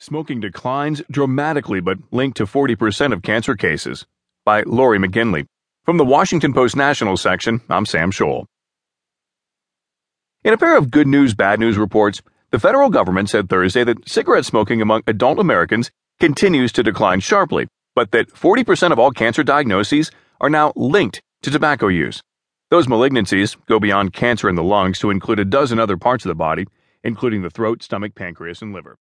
Smoking declines dramatically but linked to 40% of cancer cases. By Laurie McGinley. From the Washington Post National section, I'm Sam Scholl. In a pair of good news, bad news reports, the federal government said Thursday that cigarette smoking among adult Americans continues to decline sharply, but that 40% of all cancer diagnoses are now linked to tobacco use. Those malignancies go beyond cancer in the lungs to include a dozen other parts of the body, including the throat, stomach, pancreas, and liver.